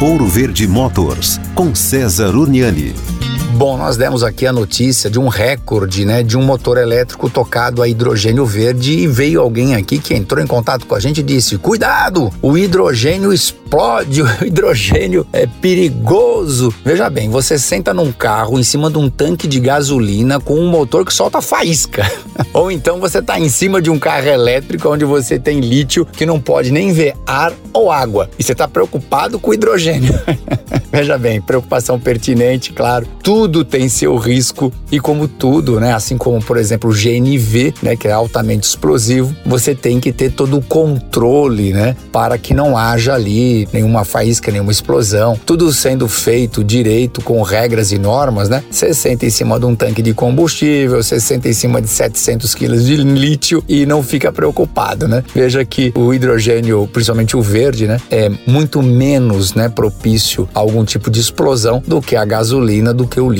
Ouro Verde Motors, com César Uniani. Bom, nós demos aqui a notícia de um recorde, né, de um motor elétrico tocado a hidrogênio verde e veio alguém aqui que entrou em contato com a gente e disse: "Cuidado, o hidrogênio explode, o hidrogênio é perigoso". Veja bem, você senta num carro em cima de um tanque de gasolina com um motor que solta faísca. Ou então você está em cima de um carro elétrico onde você tem lítio que não pode nem ver ar ou água e você está preocupado com o hidrogênio. Veja bem, preocupação pertinente, claro. Tudo tem seu risco e como tudo, né, assim como por exemplo o GNV, né, que é altamente explosivo, você tem que ter todo o controle, né, para que não haja ali nenhuma faísca, nenhuma explosão. Tudo sendo feito direito com regras e normas, né? Você senta em cima de um tanque de combustível, você senta em cima de 700 quilos de lítio e não fica preocupado, né? Veja que o hidrogênio, principalmente o verde, né, é muito menos, né, propício a algum tipo de explosão do que a gasolina, do que o lítio.